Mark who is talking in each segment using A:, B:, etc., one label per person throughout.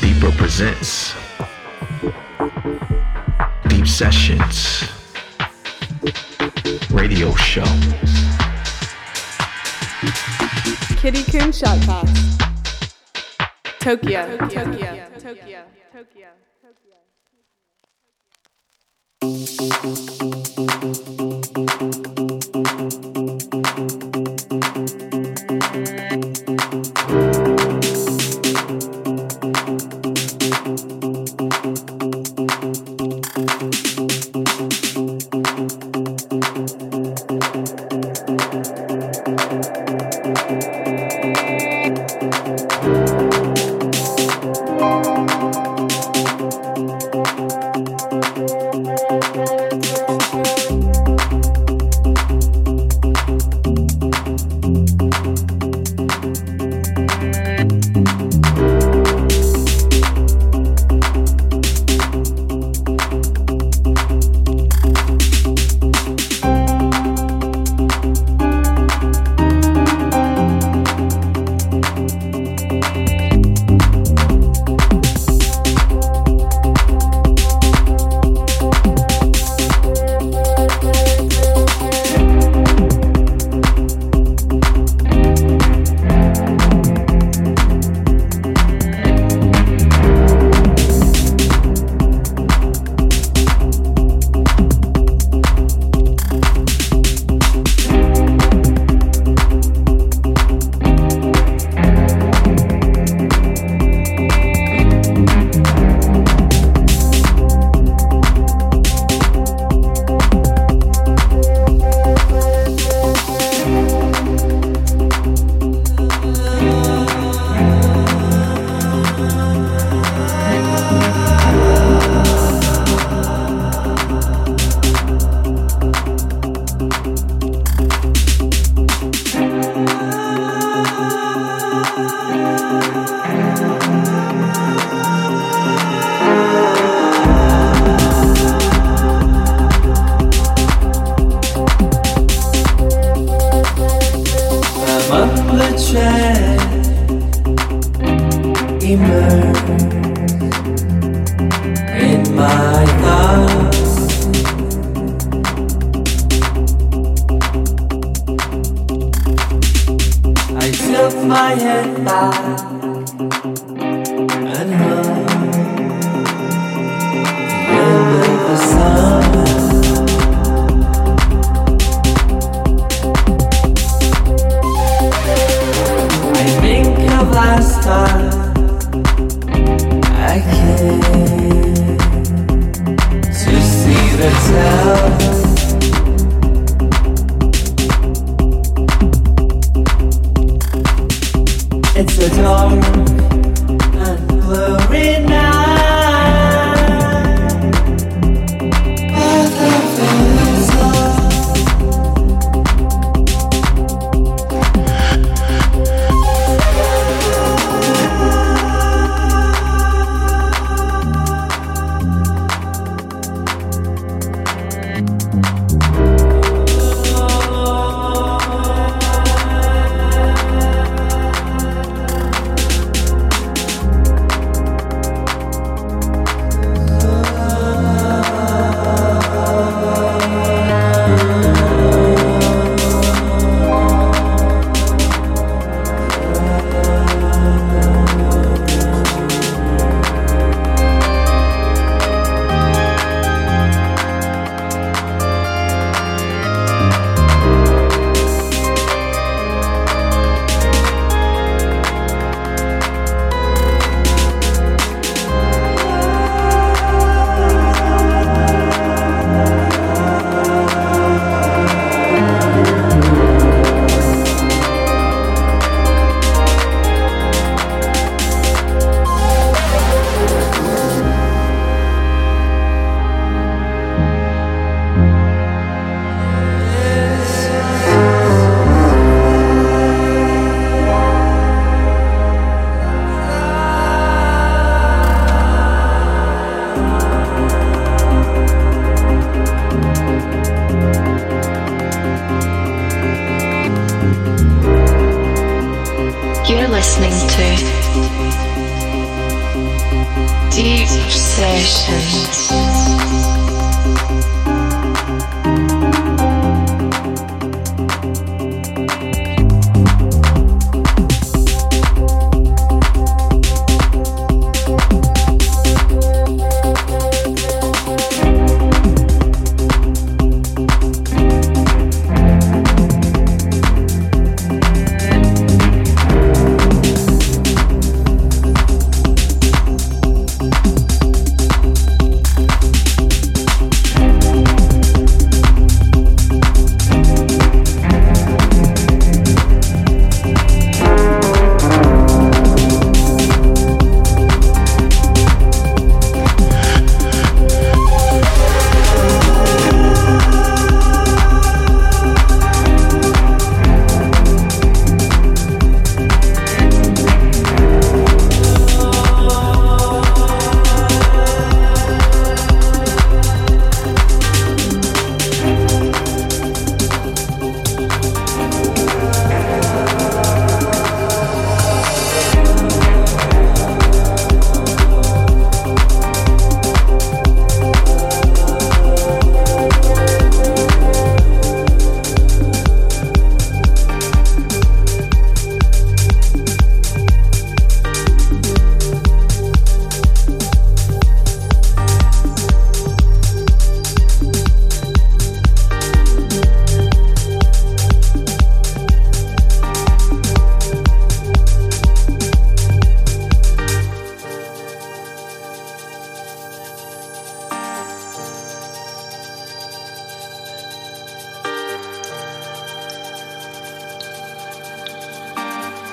A: Deeper presents Deep Sessions Radio Show.
B: Kittikun Shotcast. Tokyo. Tokyo. Tokyo. Tokyo. Tokyo.
C: I'm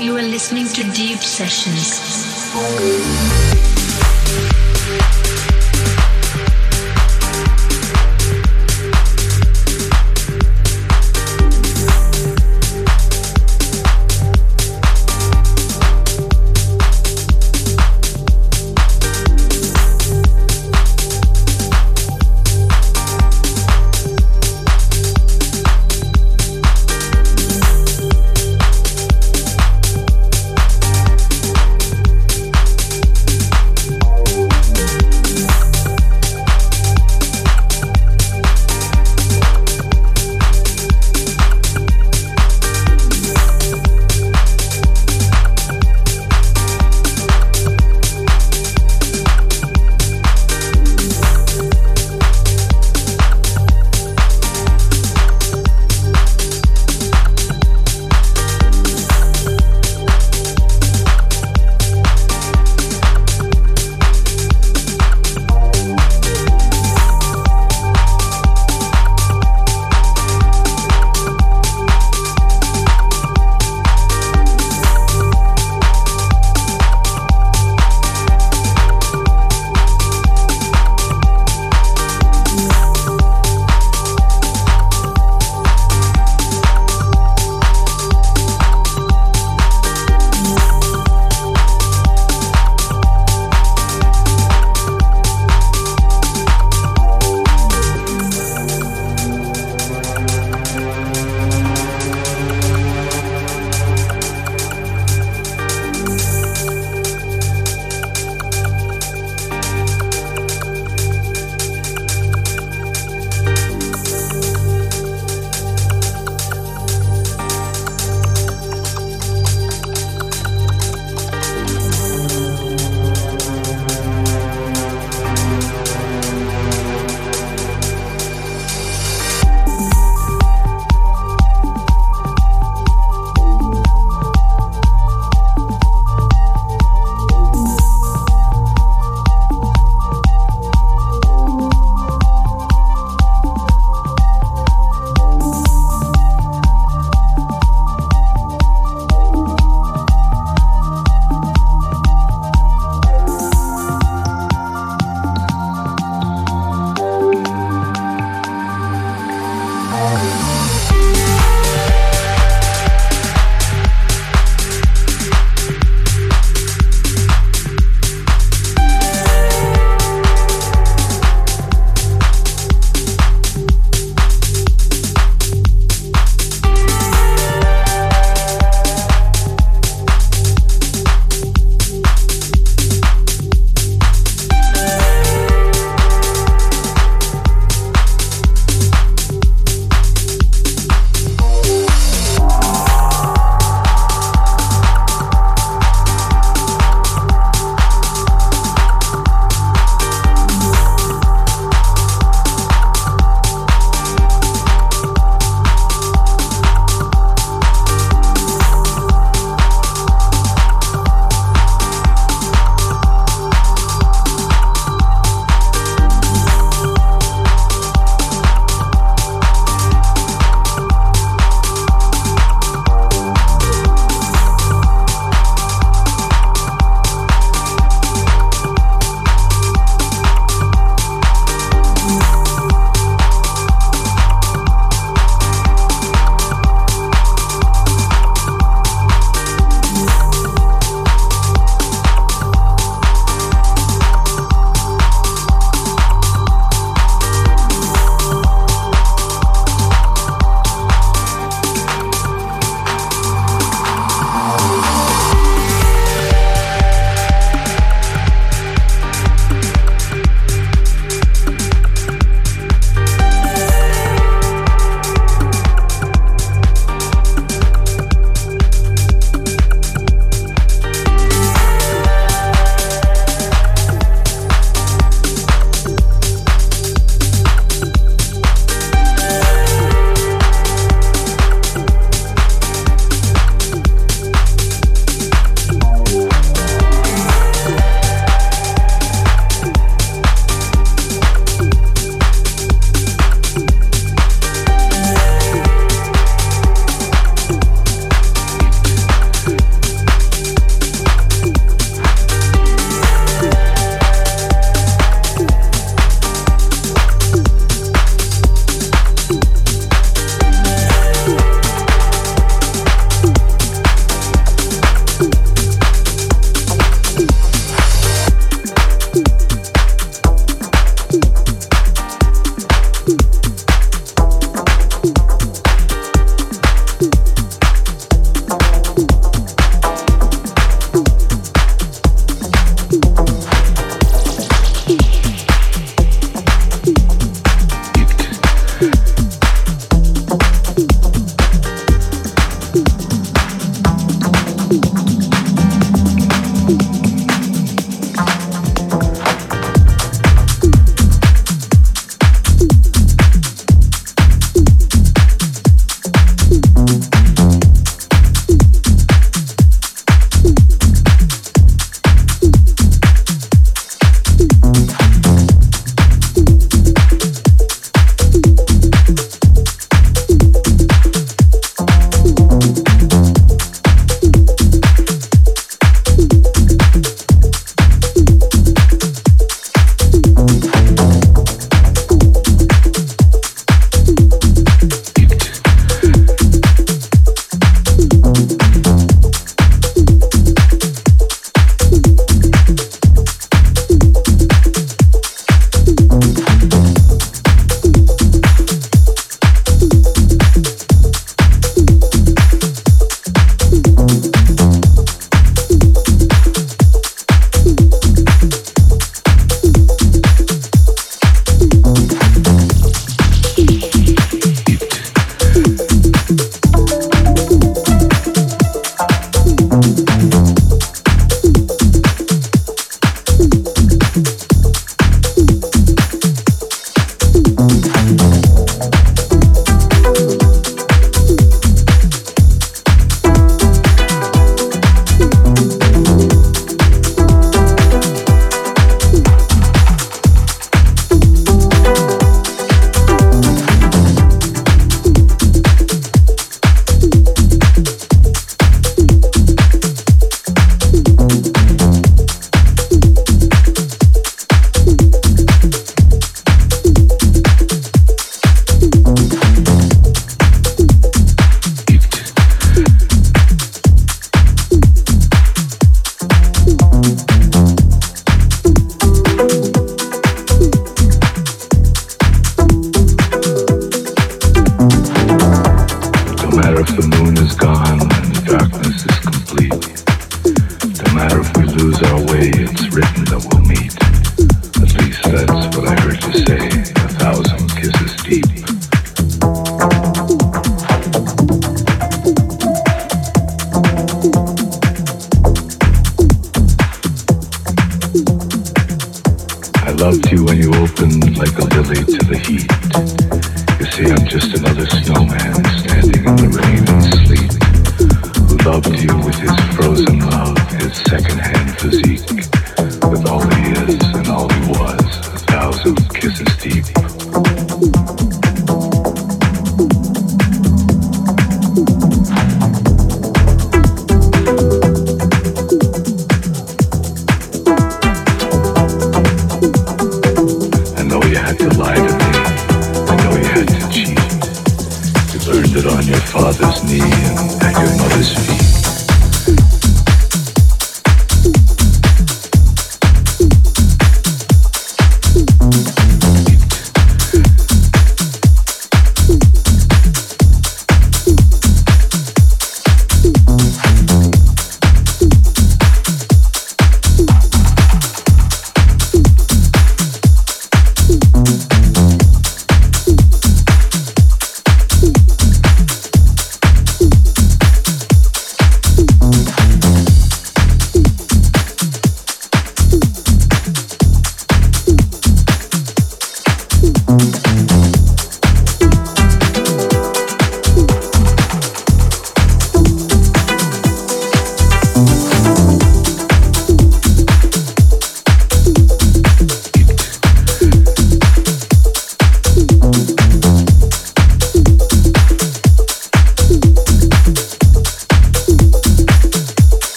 D: You are listening to Deep
A: Sessions.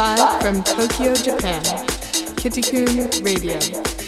B: Live from Tokyo, Japan. Kittikun Radio.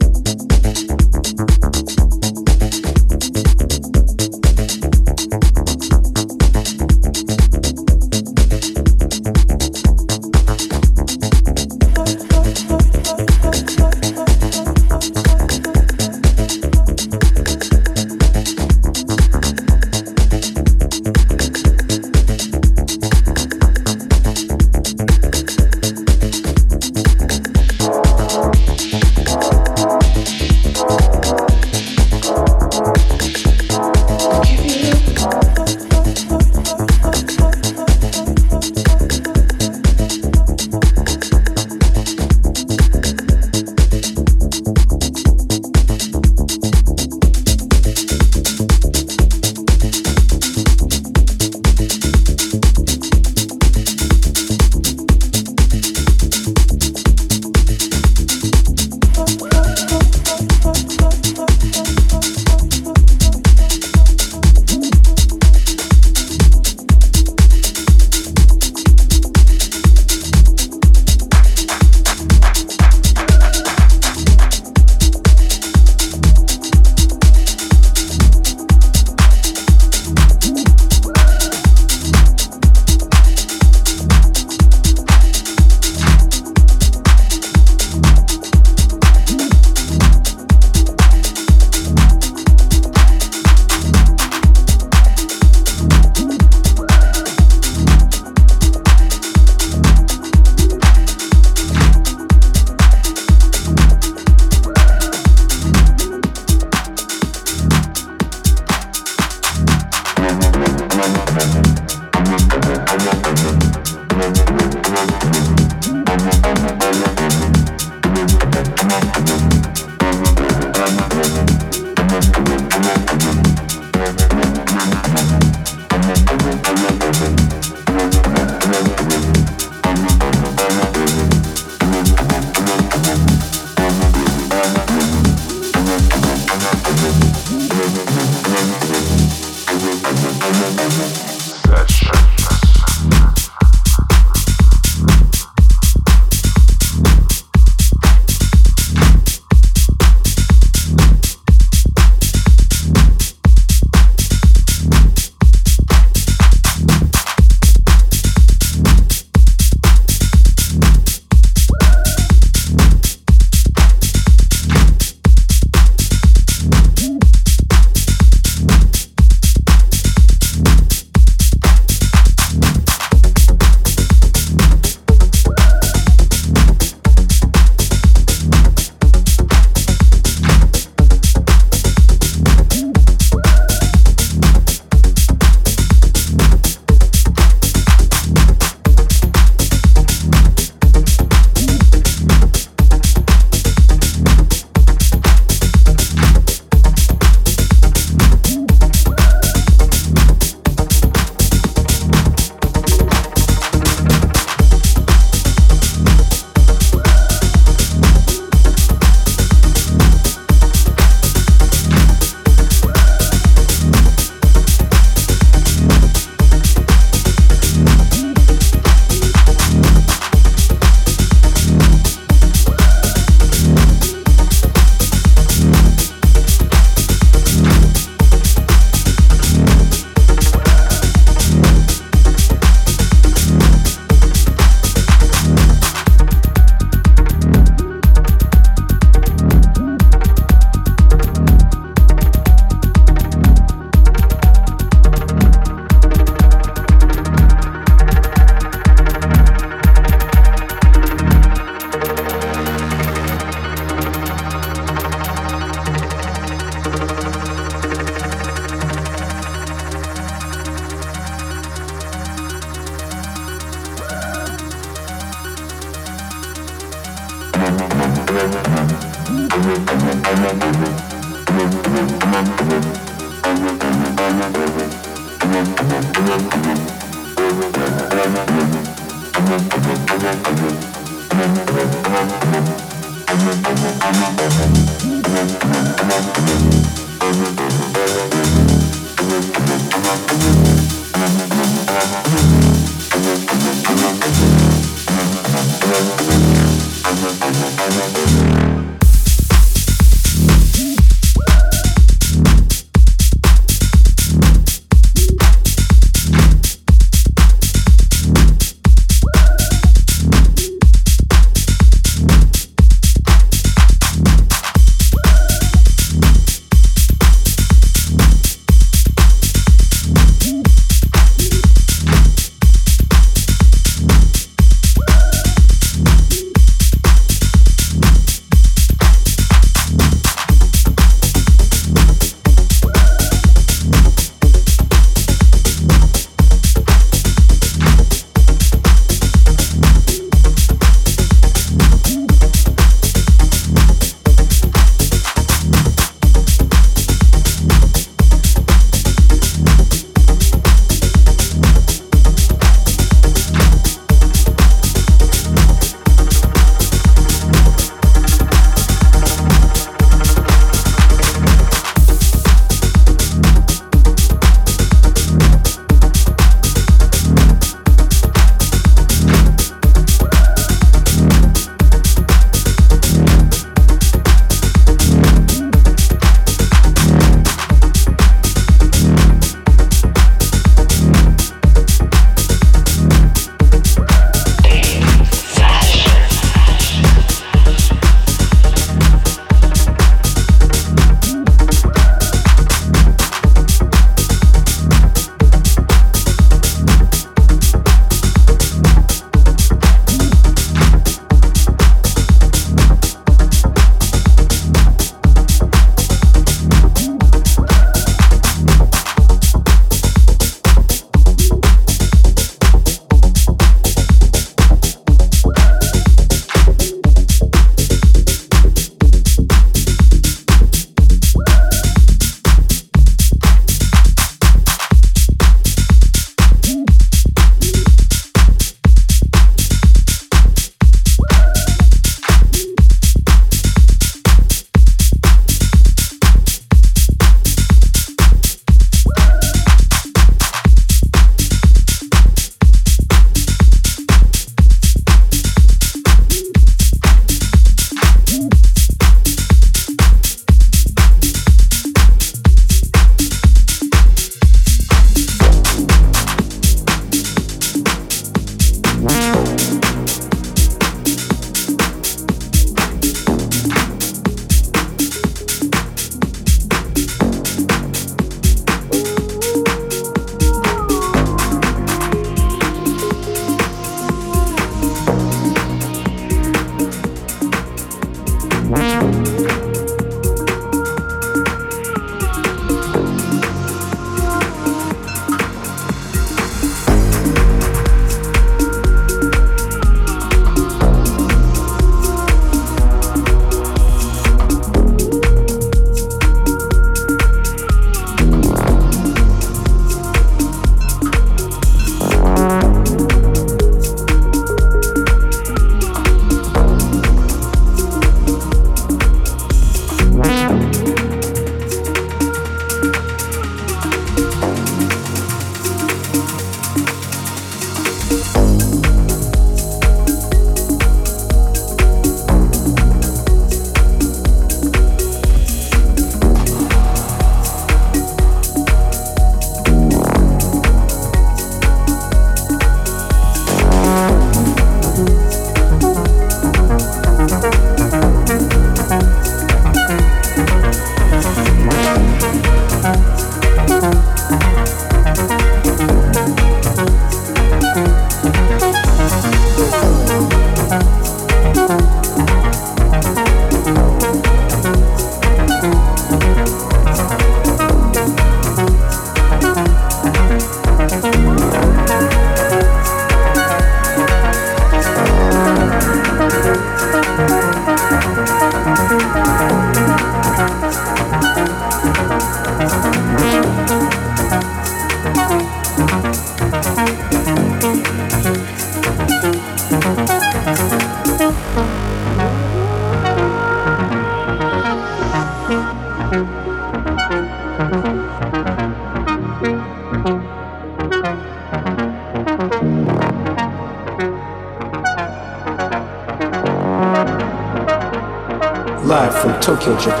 E: Live from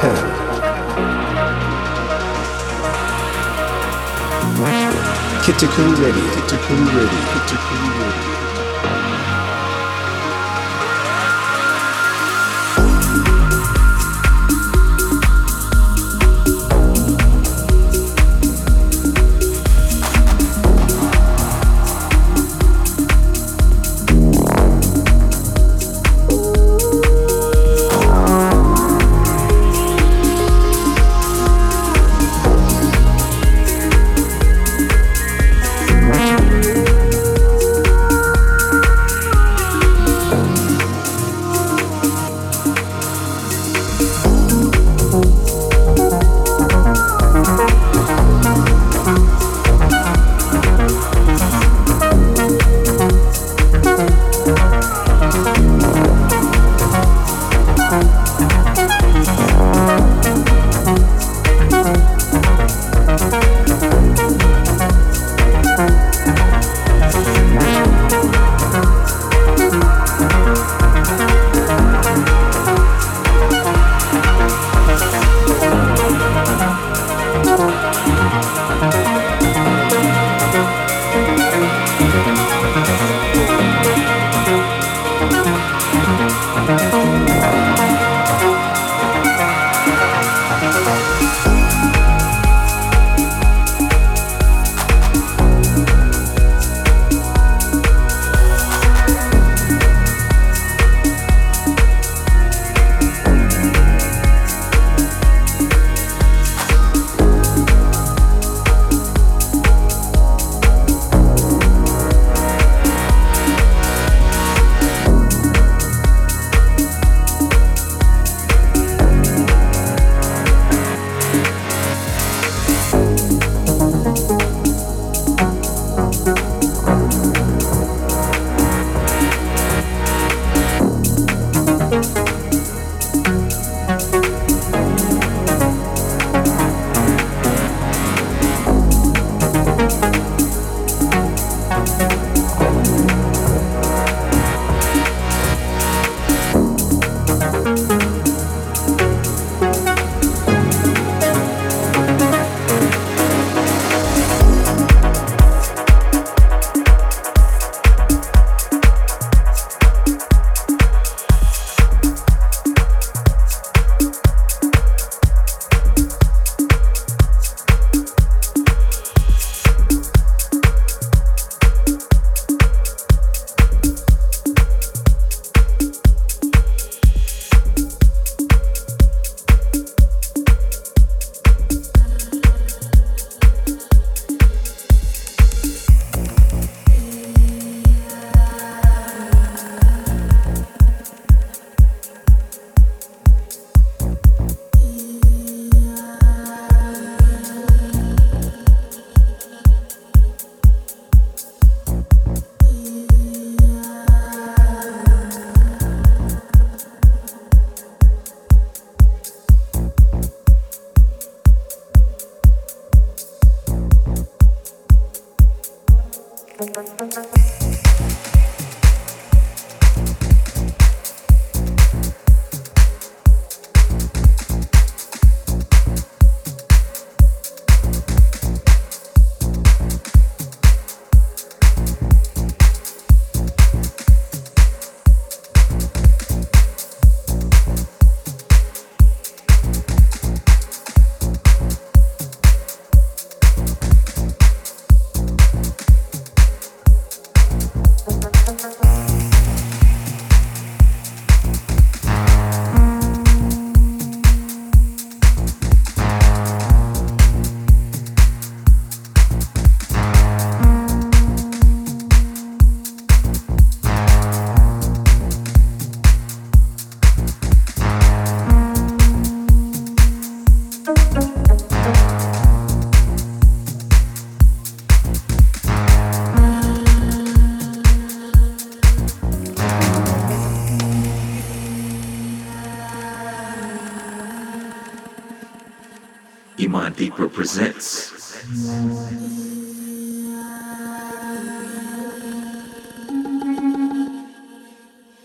F: presents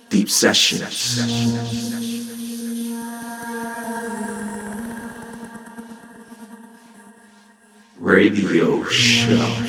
F: Deep Sessions. Radio Show.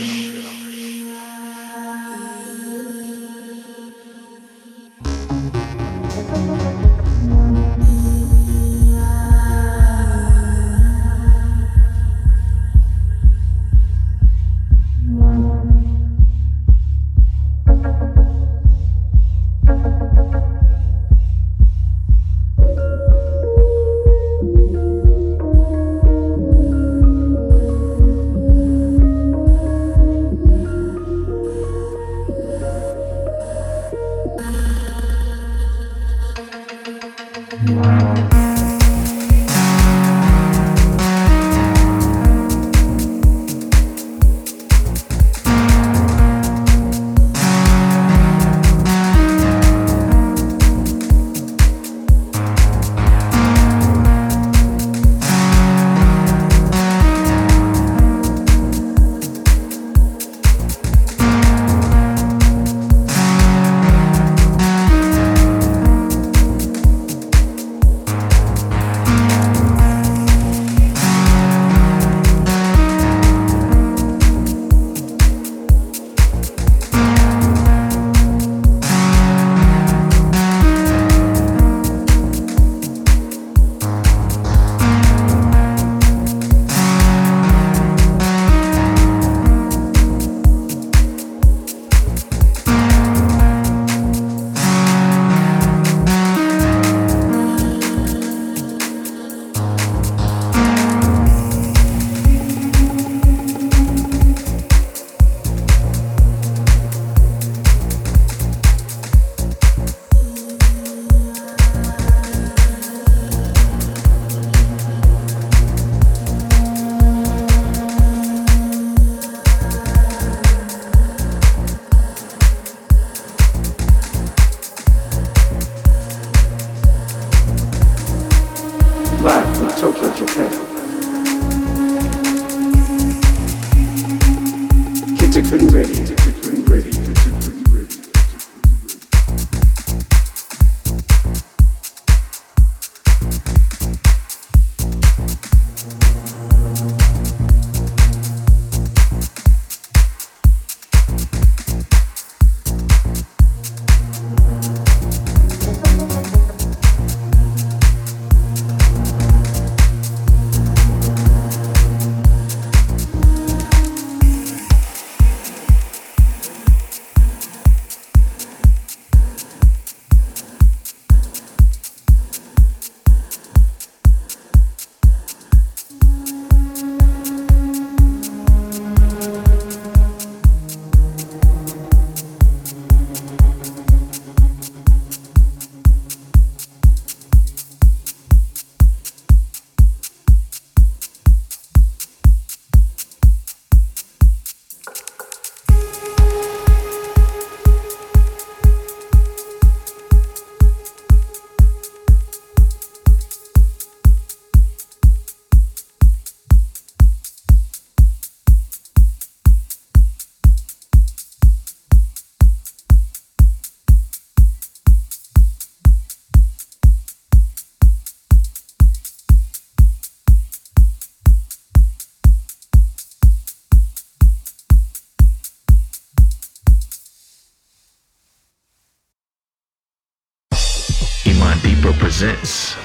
F: Presents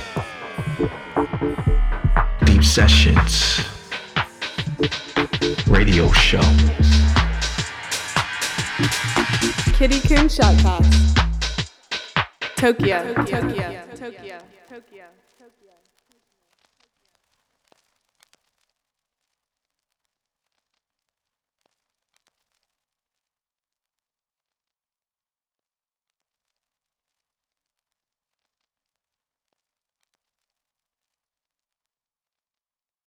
F: Deep Sessions Radio Show.
B: Kittikun Shotcast. Tokyo. Tokyo. Tokyo. Tokyo. Tokyo.